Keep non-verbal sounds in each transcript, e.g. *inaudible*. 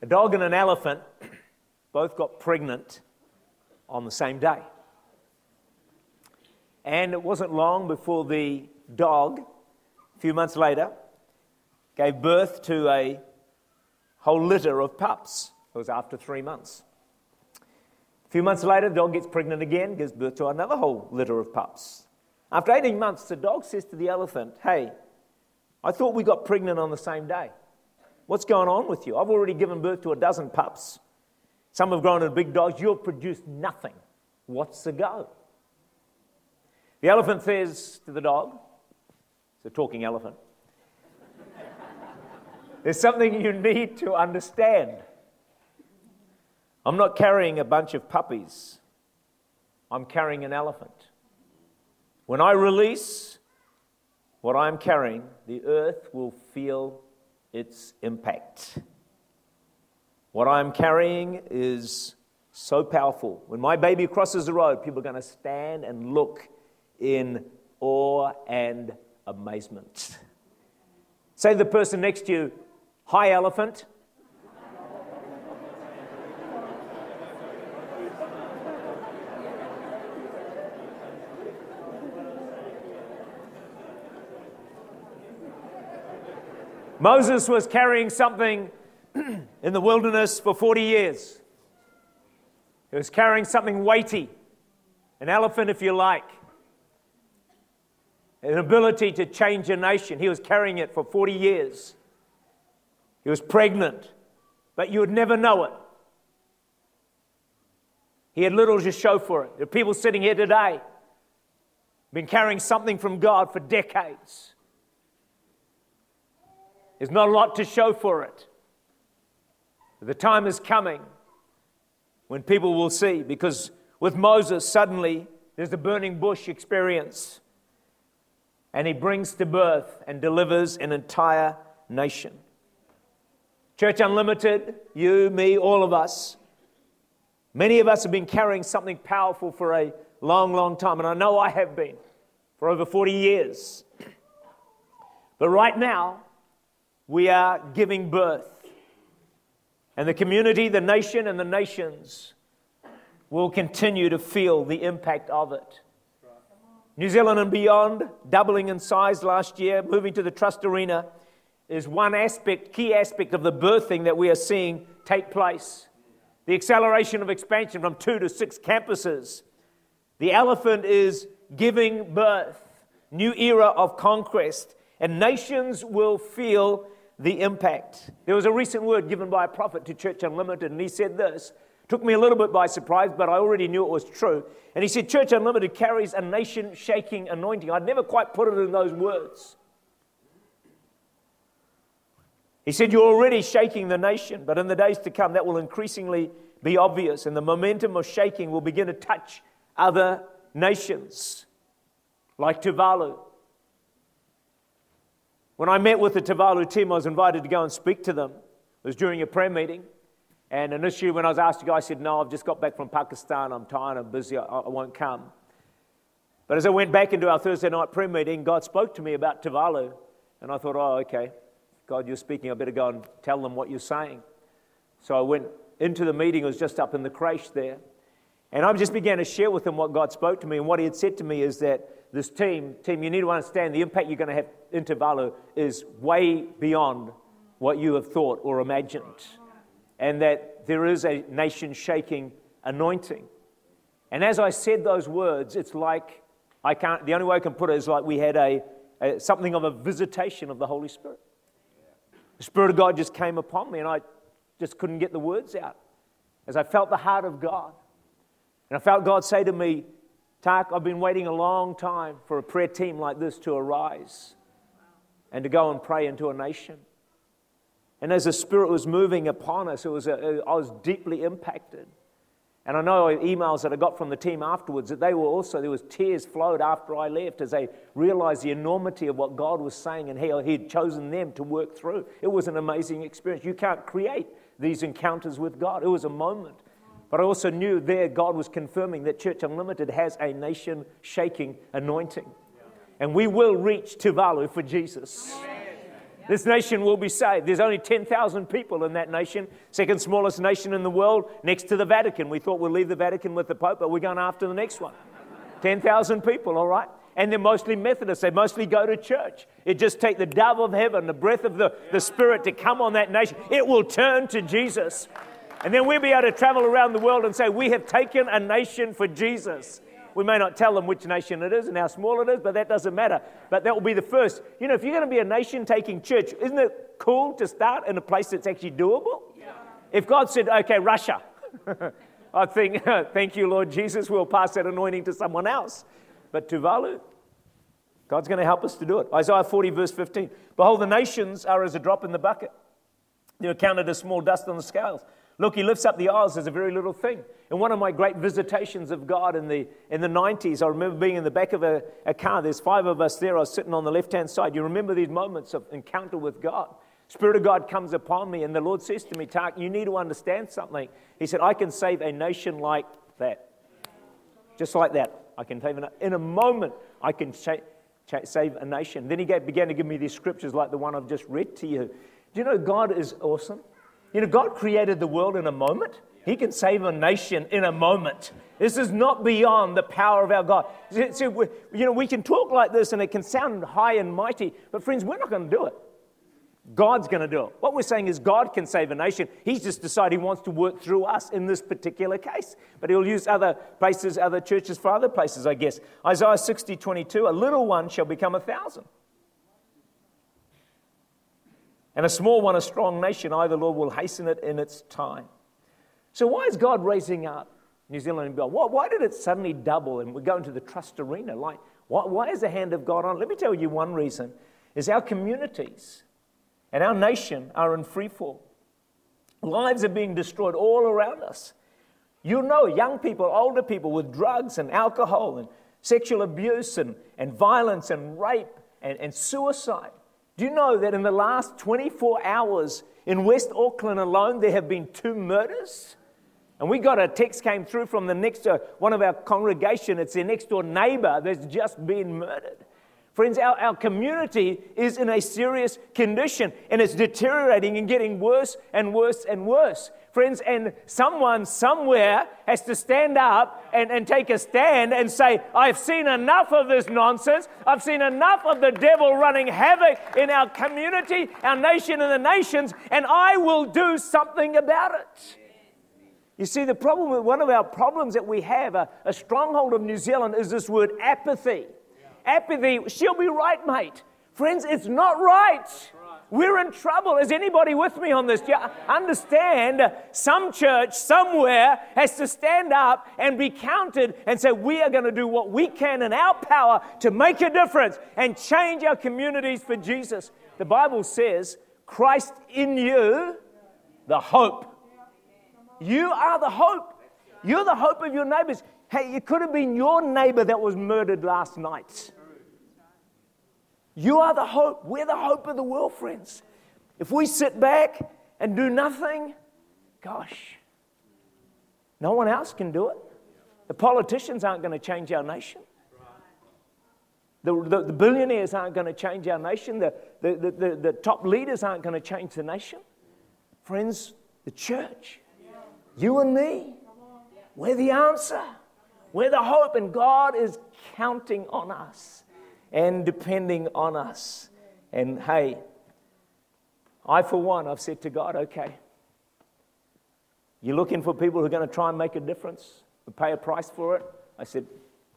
A dog and an elephant both got pregnant on the same day. And it wasn't long before the dog, a few months later, gave birth to a whole litter of pups. It was after three months. A few months later, the dog gets pregnant again, gives birth to another whole litter of pups. After 18 months, the dog says to the elephant, Hey, I thought we got pregnant on the same day. What's going on with you? I've already given birth to a dozen pups. Some have grown into big dogs. You've produced nothing. What's the go? The elephant says to the dog, it's a talking elephant, *laughs* there's something you need to understand. I'm not carrying a bunch of puppies, I'm carrying an elephant. When I release what I'm carrying, the earth will feel its impact. What I'm carrying is so powerful. When my baby crosses the road, people are going to stand and look in awe and amazement. Say to the person next to you, Hi, elephant. Moses was carrying something *clears throat* in the wilderness for 40 years. He was carrying something weighty, an elephant, if you like, an ability to change a nation. He was carrying it for 40 years. He was pregnant, but you would never know it. He had little to show for it. There are people sitting here today, been carrying something from God for decades. There's not a lot to show for it. The time is coming when people will see, because with Moses, suddenly there's the burning bush experience. And he brings to birth and delivers an entire nation. Church Unlimited, you, me, all of us, many of us have been carrying something powerful for a long, long time. And I know I have been for over 40 years. But right now, we are giving birth. And the community, the nation, and the nations will continue to feel the impact of it. New Zealand and beyond, doubling in size last year, moving to the trust arena, is one aspect, key aspect of the birthing that we are seeing take place. The acceleration of expansion from two to six campuses. The elephant is giving birth, new era of conquest, and nations will feel the impact. There was a recent word given by a prophet to Church Unlimited, and he said this. Took me a little bit by surprise, but I already knew it was true. And he said, Church Unlimited carries a nation shaking anointing. I'd never quite put it in those words. He said, You're already shaking the nation, but in the days to come, that will increasingly be obvious, and the momentum of shaking will begin to touch other nations like Tuvalu, when I met with the Tuvalu team, I was invited to go and speak to them. It was during a prayer meeting. And initially, when I was asked to go, I said, No, I've just got back from Pakistan. I'm tired. I'm busy. I, I won't come. But as I went back into our Thursday night prayer meeting, God spoke to me about Tuvalu. And I thought, Oh, okay. God, you're speaking. I better go and tell them what you're saying. So I went into the meeting. It was just up in the creche there. And I just began to share with them what God spoke to me. And what He had said to me is that this team, team, you need to understand the impact you're going to have in Tuvalu is way beyond what you have thought or imagined. And that there is a nation shaking anointing. And as I said those words, it's like I can't, the only way I can put it is like we had a, a something of a visitation of the Holy Spirit. The Spirit of God just came upon me, and I just couldn't get the words out as I felt the heart of God. And I felt God say to me, Tak, I've been waiting a long time for a prayer team like this to arise and to go and pray into a nation. And as the Spirit was moving upon us, it was a, I was deeply impacted. And I know emails that I got from the team afterwards that they were also, there was tears flowed after I left as they realized the enormity of what God was saying and how He had chosen them to work through. It was an amazing experience. You can't create these encounters with God. It was a moment but I also knew there God was confirming that Church Unlimited has a nation shaking anointing. And we will reach Tuvalu for Jesus. This nation will be saved. There's only 10,000 people in that nation, second smallest nation in the world, next to the Vatican. We thought we'd leave the Vatican with the Pope, but we're going after the next one. 10,000 people, all right? And they're mostly Methodists. They mostly go to church. It just take the dove of heaven, the breath of the, the Spirit to come on that nation. It will turn to Jesus. And then we'll be able to travel around the world and say, We have taken a nation for Jesus. We may not tell them which nation it is and how small it is, but that doesn't matter. But that will be the first. You know, if you're going to be a nation taking church, isn't it cool to start in a place that's actually doable? Yeah. If God said, okay, Russia, *laughs* I think, *laughs* thank you, Lord Jesus, we'll pass that anointing to someone else. But Tuvalu, God's going to help us to do it. Isaiah 40, verse 15. Behold, the nations are as a drop in the bucket. They're counted as small dust on the scales. Look, he lifts up the isles as a very little thing. In one of my great visitations of God in the, in the 90s, I remember being in the back of a, a car. There's five of us there. I was sitting on the left hand side. You remember these moments of encounter with God. Spirit of God comes upon me, and the Lord says to me, Tak, you need to understand something. He said, I can save a nation like that. Just like that. I can save a, in a moment, I can cha- cha- save a nation. Then he began to give me these scriptures like the one I've just read to you. Do you know God is awesome? You know, God created the world in a moment. He can save a nation in a moment. This is not beyond the power of our God. So, you know, we can talk like this and it can sound high and mighty, but friends, we're not going to do it. God's going to do it. What we're saying is God can save a nation. He's just decided He wants to work through us in this particular case. But He'll use other places, other churches for other places, I guess. Isaiah 60, 22, a little one shall become a thousand and a small one, a strong nation, I, the Lord, will hasten it in its time. So, why is God raising up New Zealand and beyond? Why, why did it suddenly double and we go into the trust arena? Like, why, why is the hand of God on? Let me tell you one reason is our communities and our nation are in free fall. Lives are being destroyed all around us. You know, young people, older people with drugs and alcohol and sexual abuse and, and violence and rape and, and suicide. Do you know that in the last 24 hours in West Auckland alone, there have been two murders? And we got a text came through from the next uh, one of our congregation. It's their next door neighbor that's just been murdered. Friends, our, our community is in a serious condition and it's deteriorating and getting worse and worse and worse. Friends, and someone somewhere has to stand up and, and take a stand and say, I've seen enough of this nonsense. I've seen enough of the devil running havoc in our community, our nation, and the nations, and I will do something about it. You see, the problem, with one of our problems that we have, a, a stronghold of New Zealand, is this word apathy apathy, she'll be right, mate. Friends, it's not right. We're in trouble. Is anybody with me on this? Yeah, understand some church somewhere has to stand up and be counted and say, We are going to do what we can in our power to make a difference and change our communities for Jesus. The Bible says, Christ in you, the hope. You are the hope. You're the hope of your neighbors. Hey, it could have been your neighbor that was murdered last night. You are the hope. We're the hope of the world, friends. If we sit back and do nothing, gosh, no one else can do it. The politicians aren't going to change our nation. The, the, the billionaires aren't going to change our nation. The, the, the, the top leaders aren't going to change the nation. Friends, the church, you and me, we're the answer. We're the hope, and God is counting on us and depending on us. And hey, I, for one, I've said to God, okay, you're looking for people who are going to try and make a difference pay a price for it? I said,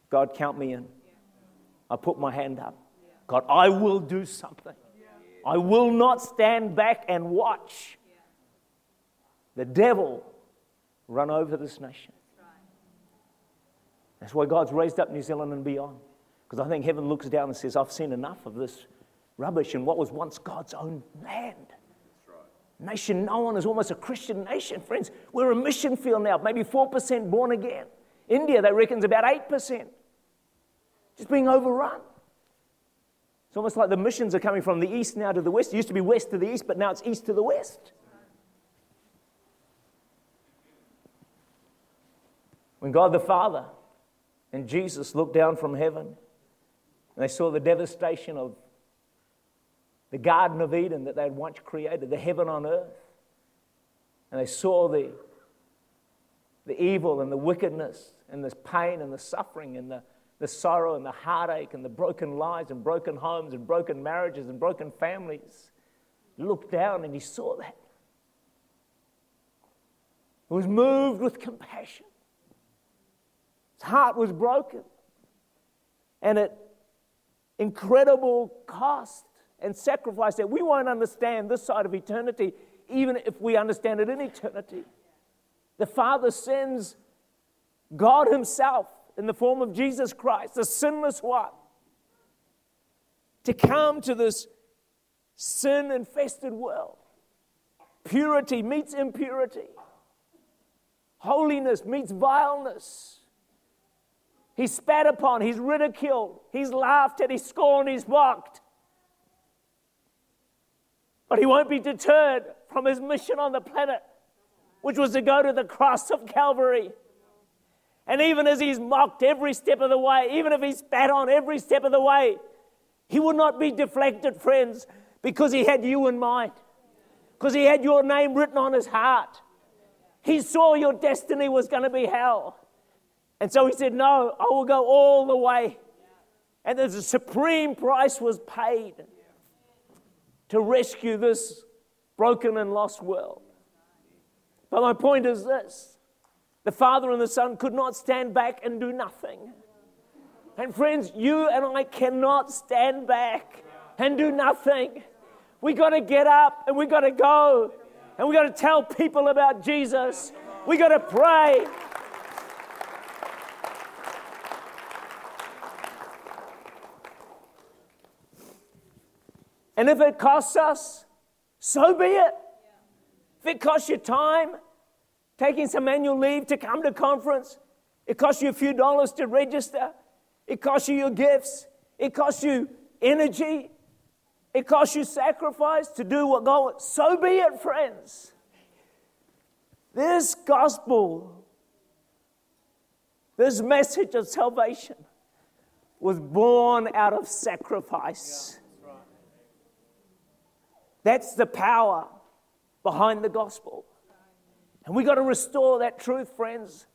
God, count me in. I put my hand up. God, I will do something. I will not stand back and watch the devil run over this nation. That's why God's raised up New Zealand and beyond. Because I think heaven looks down and says, I've seen enough of this rubbish in what was once God's own land. Right. Nation known as almost a Christian nation, friends. We're a mission field now, maybe 4% born again. India, they reckon, is about 8%. Just being overrun. It's almost like the missions are coming from the east now to the west. It used to be west to the east, but now it's east to the west. When God the Father and Jesus looked down from heaven, and they saw the devastation of the Garden of Eden that they'd once created, the heaven on earth. And they saw the, the evil and the wickedness and the pain and the suffering and the, the sorrow and the heartache and the broken lives and broken homes and broken marriages and broken families. He looked down and he saw that. He was moved with compassion. His heart was broken. And at incredible cost and sacrifice that we won't understand this side of eternity, even if we understand it in eternity. The Father sends God Himself in the form of Jesus Christ, the sinless one, to come to this sin infested world. Purity meets impurity, holiness meets vileness. He's spat upon, he's ridiculed, he's laughed at, he's scorned, he's mocked. But he won't be deterred from his mission on the planet, which was to go to the cross of Calvary. And even as he's mocked every step of the way, even if he's spat on every step of the way, he would not be deflected, friends, because he had you in mind, because he had your name written on his heart. He saw your destiny was going to be hell. And so he said, No, I will go all the way. And there's a supreme price was paid to rescue this broken and lost world. But my point is this the Father and the Son could not stand back and do nothing. And friends, you and I cannot stand back and do nothing. We got to get up and we got to go and we got to tell people about Jesus. We got to pray. And if it costs us, so be it. If it costs you time, taking some annual leave to come to conference, it costs you a few dollars to register, it costs you your gifts, it costs you energy, it costs you sacrifice to do what God wants. So be it, friends. This gospel, this message of salvation was born out of sacrifice. That's the power behind the gospel. And we've got to restore that truth, friends,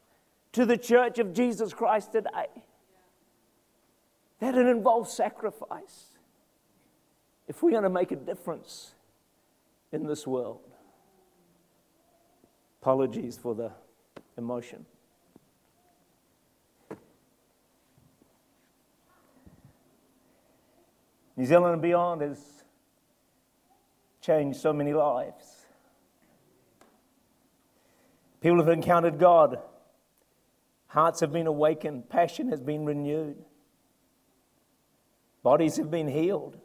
to the church of Jesus Christ today. That it involves sacrifice if we're going to make a difference in this world. Apologies for the emotion. New Zealand and beyond is changed so many lives. People have encountered God. Hearts have been awakened. Passion has been renewed. Bodies have been healed.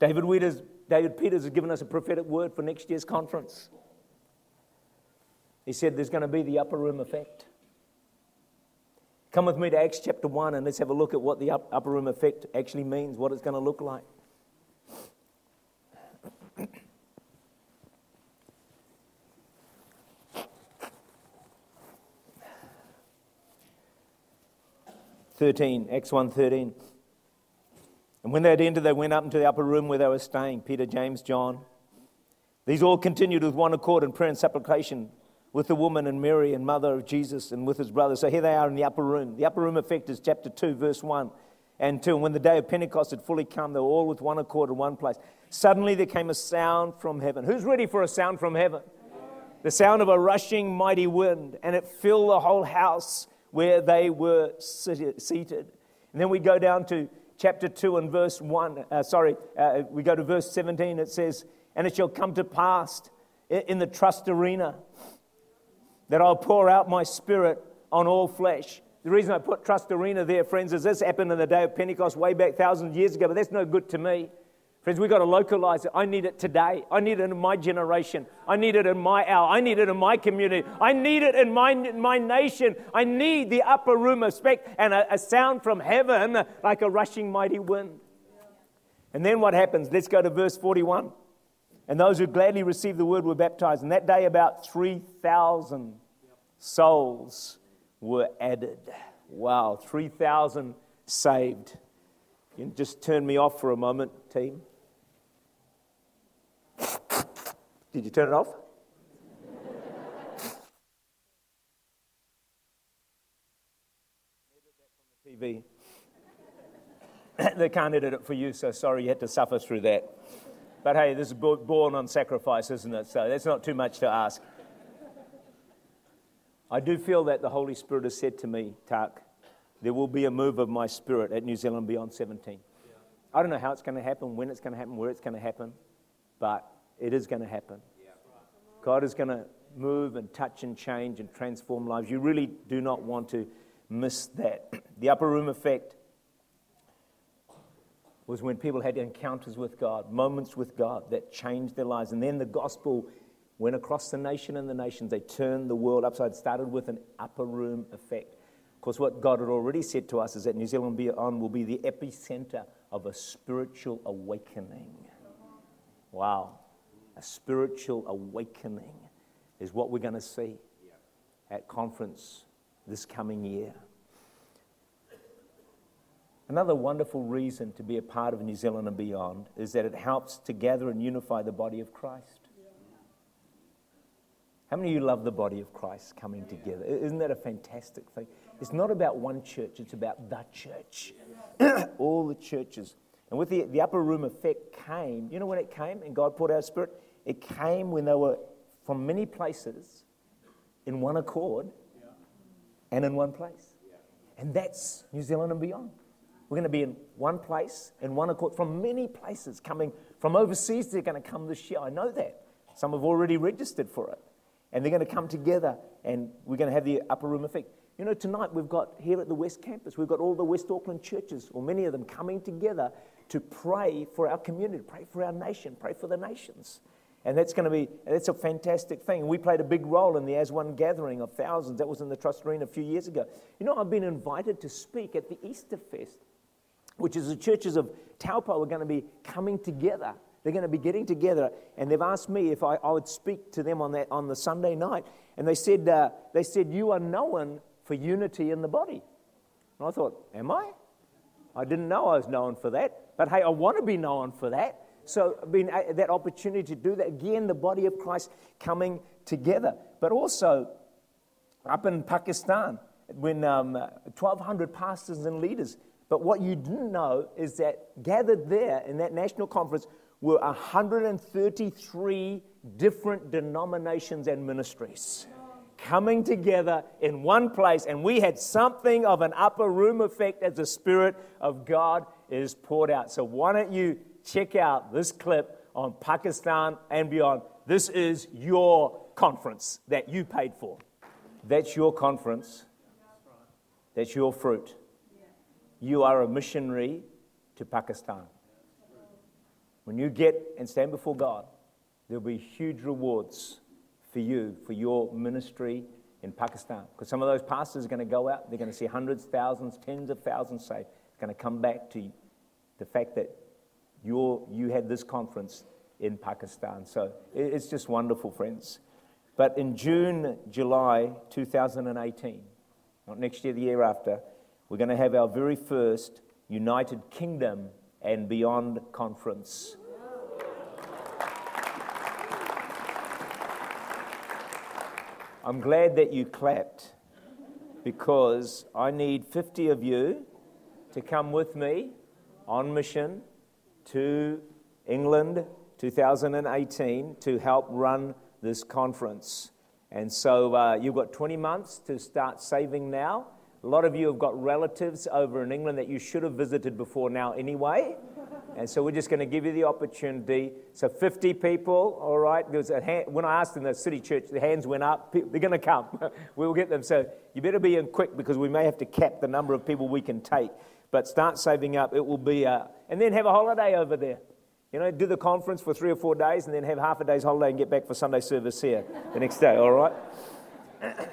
David, Peters, David Peters has given us a prophetic word for next year's conference. He said there's going to be the upper room effect. Come with me to Acts chapter 1 and let's have a look at what the upper room effect actually means, what it's going to look like. 13, Acts 1 13. And when they had entered, they went up into the upper room where they were staying Peter, James, John. These all continued with one accord in prayer and supplication with the woman and Mary and mother of Jesus and with his brothers. So here they are in the upper room. The upper room effect is chapter 2, verse 1 and 2. And when the day of Pentecost had fully come, they were all with one accord in one place. Suddenly there came a sound from heaven. Who's ready for a sound from heaven? The sound of a rushing mighty wind, and it filled the whole house where they were seated. And then we go down to chapter 2 and verse 1. Uh, sorry, uh, we go to verse 17. It says, And it shall come to pass in the trust arena that I'll pour out my spirit on all flesh. The reason I put trust arena there, friends, is this happened in the day of Pentecost way back thousands of years ago, but that's no good to me. Friends, we've got to localize it. I need it today. I need it in my generation. I need it in my hour. I need it in my community. I need it in my, my nation. I need the upper room effect and a, a sound from heaven like a rushing mighty wind. And then what happens? Let's go to verse 41. And those who gladly received the word were baptized. And that day, about 3,000 souls were added. Wow, 3,000 saved. You can just turn me off for a moment, team. Did you turn it off? TV. *coughs* they can't edit it for you, so sorry you had to suffer through that. But hey, this is born on sacrifice, isn't it? So that's not too much to ask. I do feel that the Holy Spirit has said to me, Tak, there will be a move of my spirit at New Zealand Beyond 17. I don't know how it's going to happen, when it's going to happen, where it's going to happen, but it is going to happen. God is going to move and touch and change and transform lives. You really do not want to miss that. *clears throat* The upper room effect was when people had encounters with God, moments with God that changed their lives. And then the gospel went across the nation and the nations. They turned the world upside, started with an upper room effect. Of course, what God had already said to us is that New Zealand Beyond will be the epicenter of a spiritual awakening. Wow. A spiritual awakening is what we're going to see at conference this coming year. Another wonderful reason to be a part of New Zealand and beyond is that it helps to gather and unify the body of Christ. How many of you love the body of Christ coming together? Isn't that a fantastic thing? It's not about one church, it's about the church. *coughs* All the churches. And with the, the upper room effect came, you know when it came and God poured out Spirit? It came when they were from many places in one accord and in one place. And that's New Zealand and beyond. We're going to be in one place, in one accord, from many places coming from overseas. They're going to come this year. I know that. Some have already registered for it. And they're going to come together and we're going to have the upper room effect. You know, tonight we've got here at the West Campus, we've got all the West Auckland churches, or many of them, coming together to pray for our community, pray for our nation, pray for the nations. And that's going to be, that's a fantastic thing. We played a big role in the As One gathering of thousands. That was in the Trust Arena a few years ago. You know, I've been invited to speak at the Easter Fest, which is the churches of Taupo are going to be coming together they're going to be getting together, and they've asked me if I, I would speak to them on, that, on the Sunday night. And they said, uh, they said, You are known for unity in the body. And I thought, Am I? I didn't know I was known for that. But hey, I want to be known for that. So, being uh, that opportunity to do that again, the body of Christ coming together. But also, up in Pakistan, when um, 1,200 pastors and leaders. But what you didn't know is that gathered there in that national conference were 133 different denominations and ministries coming together in one place, and we had something of an upper room effect as the Spirit of God is poured out. So, why don't you check out this clip on Pakistan and beyond? This is your conference that you paid for. That's your conference. That's your fruit. You are a missionary to Pakistan. When you get and stand before God, there'll be huge rewards for you, for your ministry in Pakistan. Because some of those pastors are going to go out, they're going to see hundreds, thousands, tens of thousands saved. It's going to come back to the fact that you're, you had this conference in Pakistan. So it's just wonderful, friends. But in June, July 2018, not next year, the year after, we're going to have our very first United Kingdom and Beyond Conference. I'm glad that you clapped because I need 50 of you to come with me on mission to England 2018 to help run this conference. And so uh, you've got 20 months to start saving now. A lot of you have got relatives over in England that you should have visited before now anyway. And so we're just going to give you the opportunity. So 50 people, all right. There was a hand, when I asked in the city church, the hands went up. They're going to come. *laughs* we'll get them. So you better be in quick because we may have to cap the number of people we can take. But start saving up. It will be, uh, and then have a holiday over there. You know, do the conference for three or four days and then have half a day's holiday and get back for Sunday service here the next day, all right? *coughs*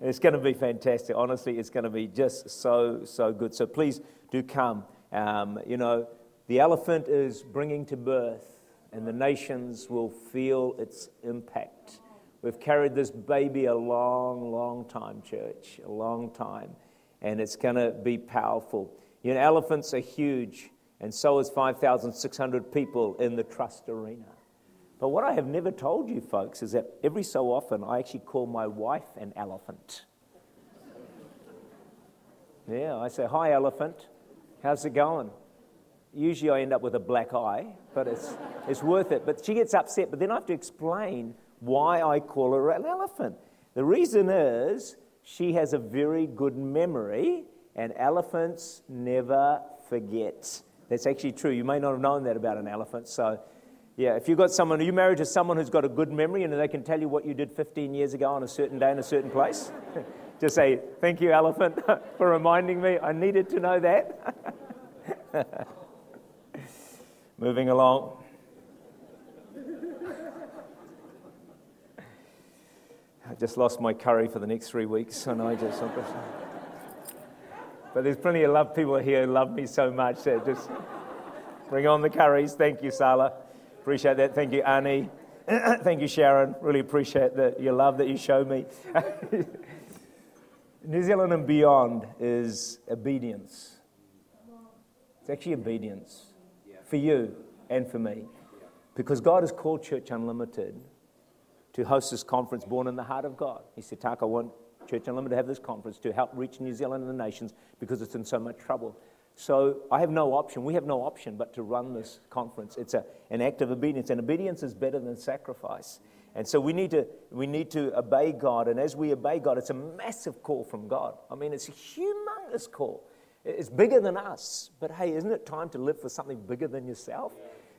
It's going to be fantastic. Honestly, it's going to be just so, so good. So please do come. Um, you know, the elephant is bringing to birth, and the nations will feel its impact. We've carried this baby a long, long time, church, a long time, and it's going to be powerful. You know, elephants are huge, and so is 5,600 people in the Trust Arena. But what I have never told you folks is that every so often I actually call my wife an elephant. Yeah, I say, Hi, elephant. How's it going? Usually I end up with a black eye, but it's, it's worth it. But she gets upset, but then I have to explain why I call her an elephant. The reason is she has a very good memory, and elephants never forget. That's actually true. You may not have known that about an elephant. So, yeah, if you've got someone, are you married to someone who's got a good memory and they can tell you what you did 15 years ago on a certain day in a certain place? *laughs* Just say, Thank you, elephant, *laughs* for reminding me. I needed to know that. *laughs* Moving along. I just lost my curry for the next three weeks, and I just. but there's plenty of love people here who love me so much that just bring on the curries. Thank you, Sala. Appreciate that. Thank you, Annie. *clears throat* Thank you, Sharon. Really appreciate the, your love that you show me. *laughs* New Zealand and beyond is obedience. It's actually obedience for you and for me. Because God has called Church Unlimited to host this conference born in the heart of God. He said, Tak, I want Church Unlimited to have this conference to help reach New Zealand and the nations because it's in so much trouble. So I have no option. We have no option but to run this conference. It's a, an act of obedience, and obedience is better than sacrifice. And so we need, to, we need to obey God. And as we obey God, it's a massive call from God. I mean, it's a humongous call. It's bigger than us. But hey, isn't it time to live for something bigger than yourself?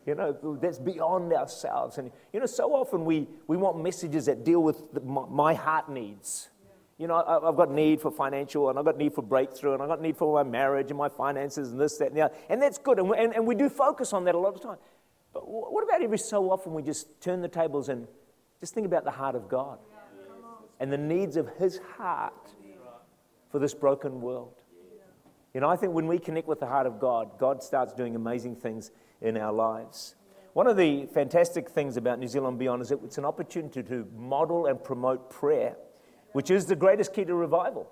You know, that's beyond ourselves. And, you know, so often we, we want messages that deal with the, my, my, heart needs. You know, I, I've got need for financial, and I've got need for breakthrough, and I've got need for my marriage and my finances, and this, that, and the other. And that's good. And we, and, and we do focus on that a lot of time. But what about every so often we just turn the tables and just think about the heart of God and the needs of His heart for this broken world. You know, I think when we connect with the heart of God, God starts doing amazing things in our lives. One of the fantastic things about New Zealand Beyond is that it's an opportunity to model and promote prayer, which is the greatest key to revival.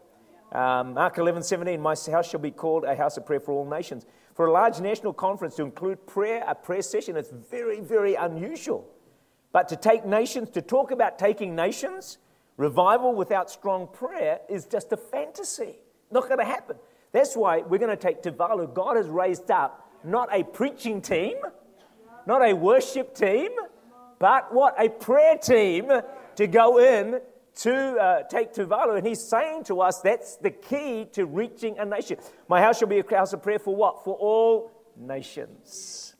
Um, Mark 11, 17, my house shall be called a house of prayer for all nations. For a large national conference to include prayer, a prayer session, it's very, very unusual. But to take nations, to talk about taking nations, revival without strong prayer is just a fantasy. Not going to happen. That's why we're going to take Tuvalu. God has raised up not a preaching team, not a worship team, but what? A prayer team to go in to uh, take Tuvalu. And he's saying to us that's the key to reaching a nation. My house shall be a house of prayer for what? For all nations.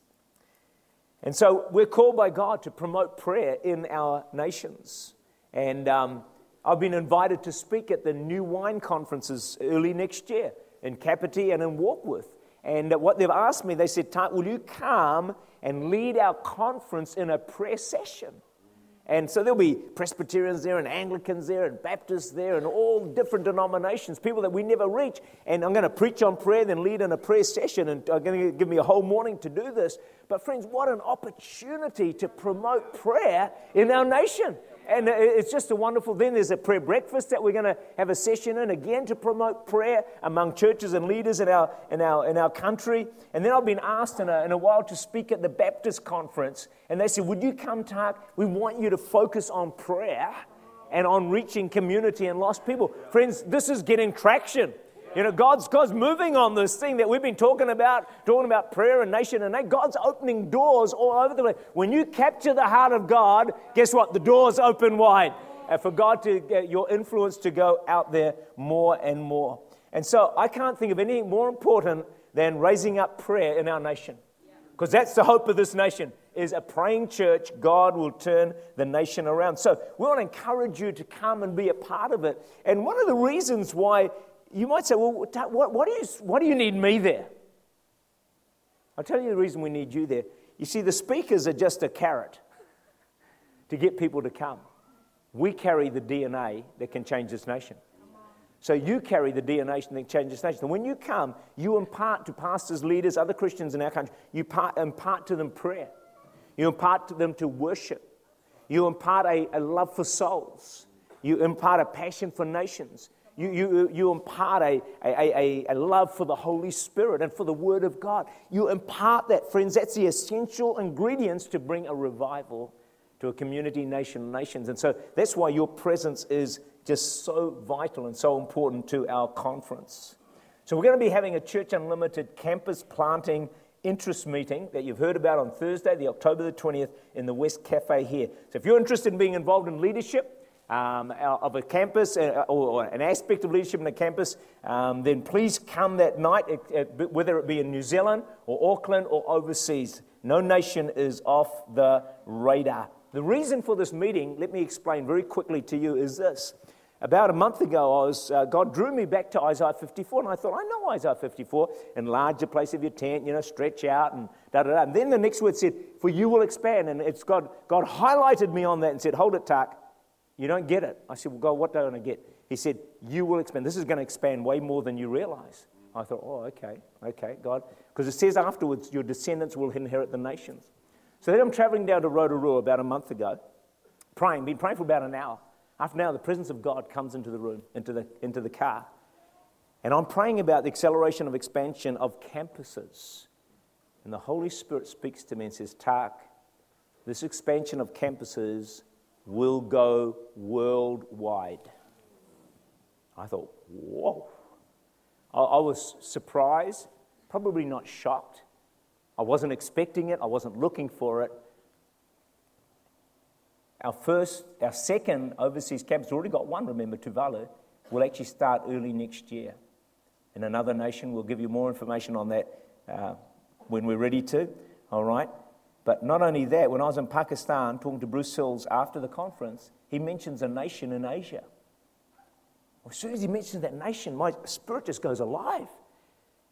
And so we're called by God to promote prayer in our nations. And um, I've been invited to speak at the New Wine conferences early next year in Kapiti and in Warkworth. And what they've asked me, they said, Will you come and lead our conference in a prayer session? And so there'll be Presbyterians there, and Anglicans there, and Baptists there, and all different denominations, people that we never reach. And I'm going to preach on prayer, then lead in a prayer session, and I'm going to give me a whole morning to do this. But, friends, what an opportunity to promote prayer in our nation. And it's just a wonderful thing. There's a prayer breakfast that we're going to have a session in again to promote prayer among churches and leaders in our, in our, in our country. And then I've been asked in a, in a while to speak at the Baptist conference. And they said, Would you come, Tak? We want you to focus on prayer and on reaching community and lost people. Friends, this is getting traction. You know, God's, God's moving on this thing that we've been talking about, talking about prayer and nation and that. God's opening doors all over the place. When you capture the heart of God, guess what? The doors open wide. And for God to get your influence to go out there more and more. And so I can't think of anything more important than raising up prayer in our nation. Because that's the hope of this nation is a praying church, God will turn the nation around. So we want to encourage you to come and be a part of it. And one of the reasons why you might say, well, what, what, do you, what do you need me there? I'll tell you the reason we need you there. You see, the speakers are just a carrot to get people to come. We carry the DNA that can change this nation. So you carry the DNA that can change this nation. And when you come, you impart to pastors, leaders, other Christians in our country, you impart to them prayer. You impart to them to worship. You impart a, a love for souls. You impart a passion for nations. You, you, you impart a, a, a, a love for the Holy Spirit and for the Word of God. You impart that, friends. That's the essential ingredients to bring a revival to a community, nation, nations. And so that's why your presence is just so vital and so important to our conference. So we're going to be having a Church Unlimited campus planting interest meeting that you've heard about on Thursday, the October the 20th, in the West Cafe here. So if you're interested in being involved in leadership, um, of a campus uh, or an aspect of leadership in a campus, um, then please come that night, whether it be in New Zealand or Auckland or overseas. No nation is off the radar. The reason for this meeting, let me explain very quickly to you, is this. About a month ago, I was, uh, God drew me back to Isaiah 54, and I thought, I know Isaiah 54. Enlarge the place of your tent, you know, stretch out, and da da da. And then the next word said, For you will expand. And it's God, God highlighted me on that and said, Hold it, Tak. You don't get it. I said, Well, God, what don't I get? He said, You will expand. This is going to expand way more than you realize. I thought, Oh, okay, okay, God. Because it says afterwards, Your descendants will inherit the nations. So then I'm traveling down to Rotorua about a month ago, praying, been praying for about an hour. After an hour, the presence of God comes into the room, into the, into the car. And I'm praying about the acceleration of expansion of campuses. And the Holy Spirit speaks to me and says, Tak, this expansion of campuses will go worldwide. I thought, whoa. I, I was surprised, probably not shocked. I wasn't expecting it, I wasn't looking for it. Our first, our second overseas campus, already got one, remember, Tuvalu, will actually start early next year. In another nation, we'll give you more information on that uh, when we're ready to, all right? But not only that, when I was in Pakistan talking to Bruce Hills after the conference, he mentions a nation in Asia. As soon as he mentions that nation, my spirit just goes alive.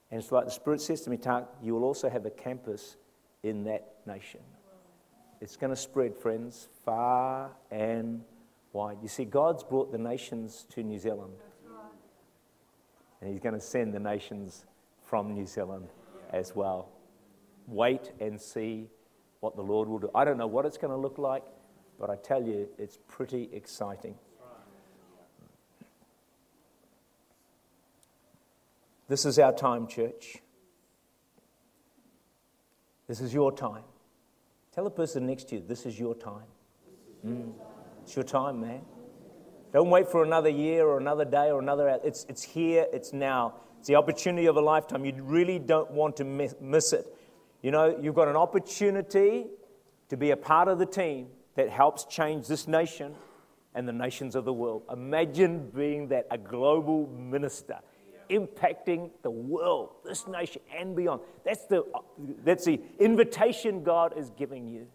And it's like the Spirit says to me, Tak, you will also have a campus in that nation. It's going to spread, friends, far and wide. You see, God's brought the nations to New Zealand. And He's going to send the nations from New Zealand as well. Wait and see what the Lord will do. I don't know what it's going to look like, but I tell you, it's pretty exciting. This is our time, church. This is your time. Tell the person next to you, this is your time. Mm. It's your time, man. Don't wait for another year or another day or another. It's, it's here, it's now. It's the opportunity of a lifetime. You really don't want to miss it. You know, you've got an opportunity to be a part of the team that helps change this nation and the nations of the world. Imagine being that a global minister impacting the world, this nation, and beyond. That's the, that's the invitation God is giving you.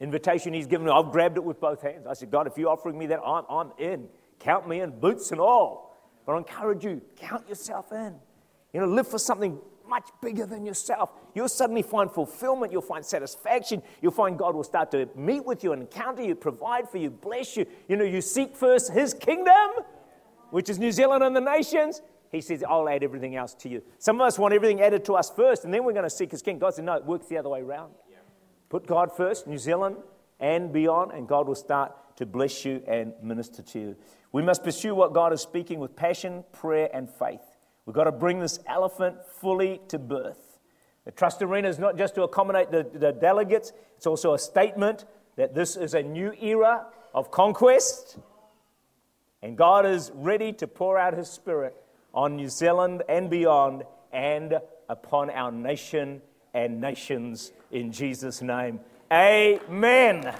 Invitation He's given me. I've grabbed it with both hands. I said, God, if you're offering me that, I'm, I'm in. Count me in, boots and all. But I encourage you, count yourself in. You know, live for something much bigger than yourself. You'll suddenly find fulfillment, you'll find satisfaction, you'll find God will start to meet with you, encounter you, provide for you, bless you. You know, you seek first His kingdom, which is New Zealand and the nations. He says, I'll add everything else to you. Some of us want everything added to us first, and then we're going to seek His kingdom. God said, No, it works the other way around. Put God first, New Zealand and beyond, and God will start to bless you and minister to you. We must pursue what God is speaking with passion, prayer, and faith. We've got to bring this elephant fully to birth. The trust arena is not just to accommodate the, the delegates, it's also a statement that this is a new era of conquest. And God is ready to pour out His Spirit on New Zealand and beyond and upon our nation and nations in Jesus' name. Amen.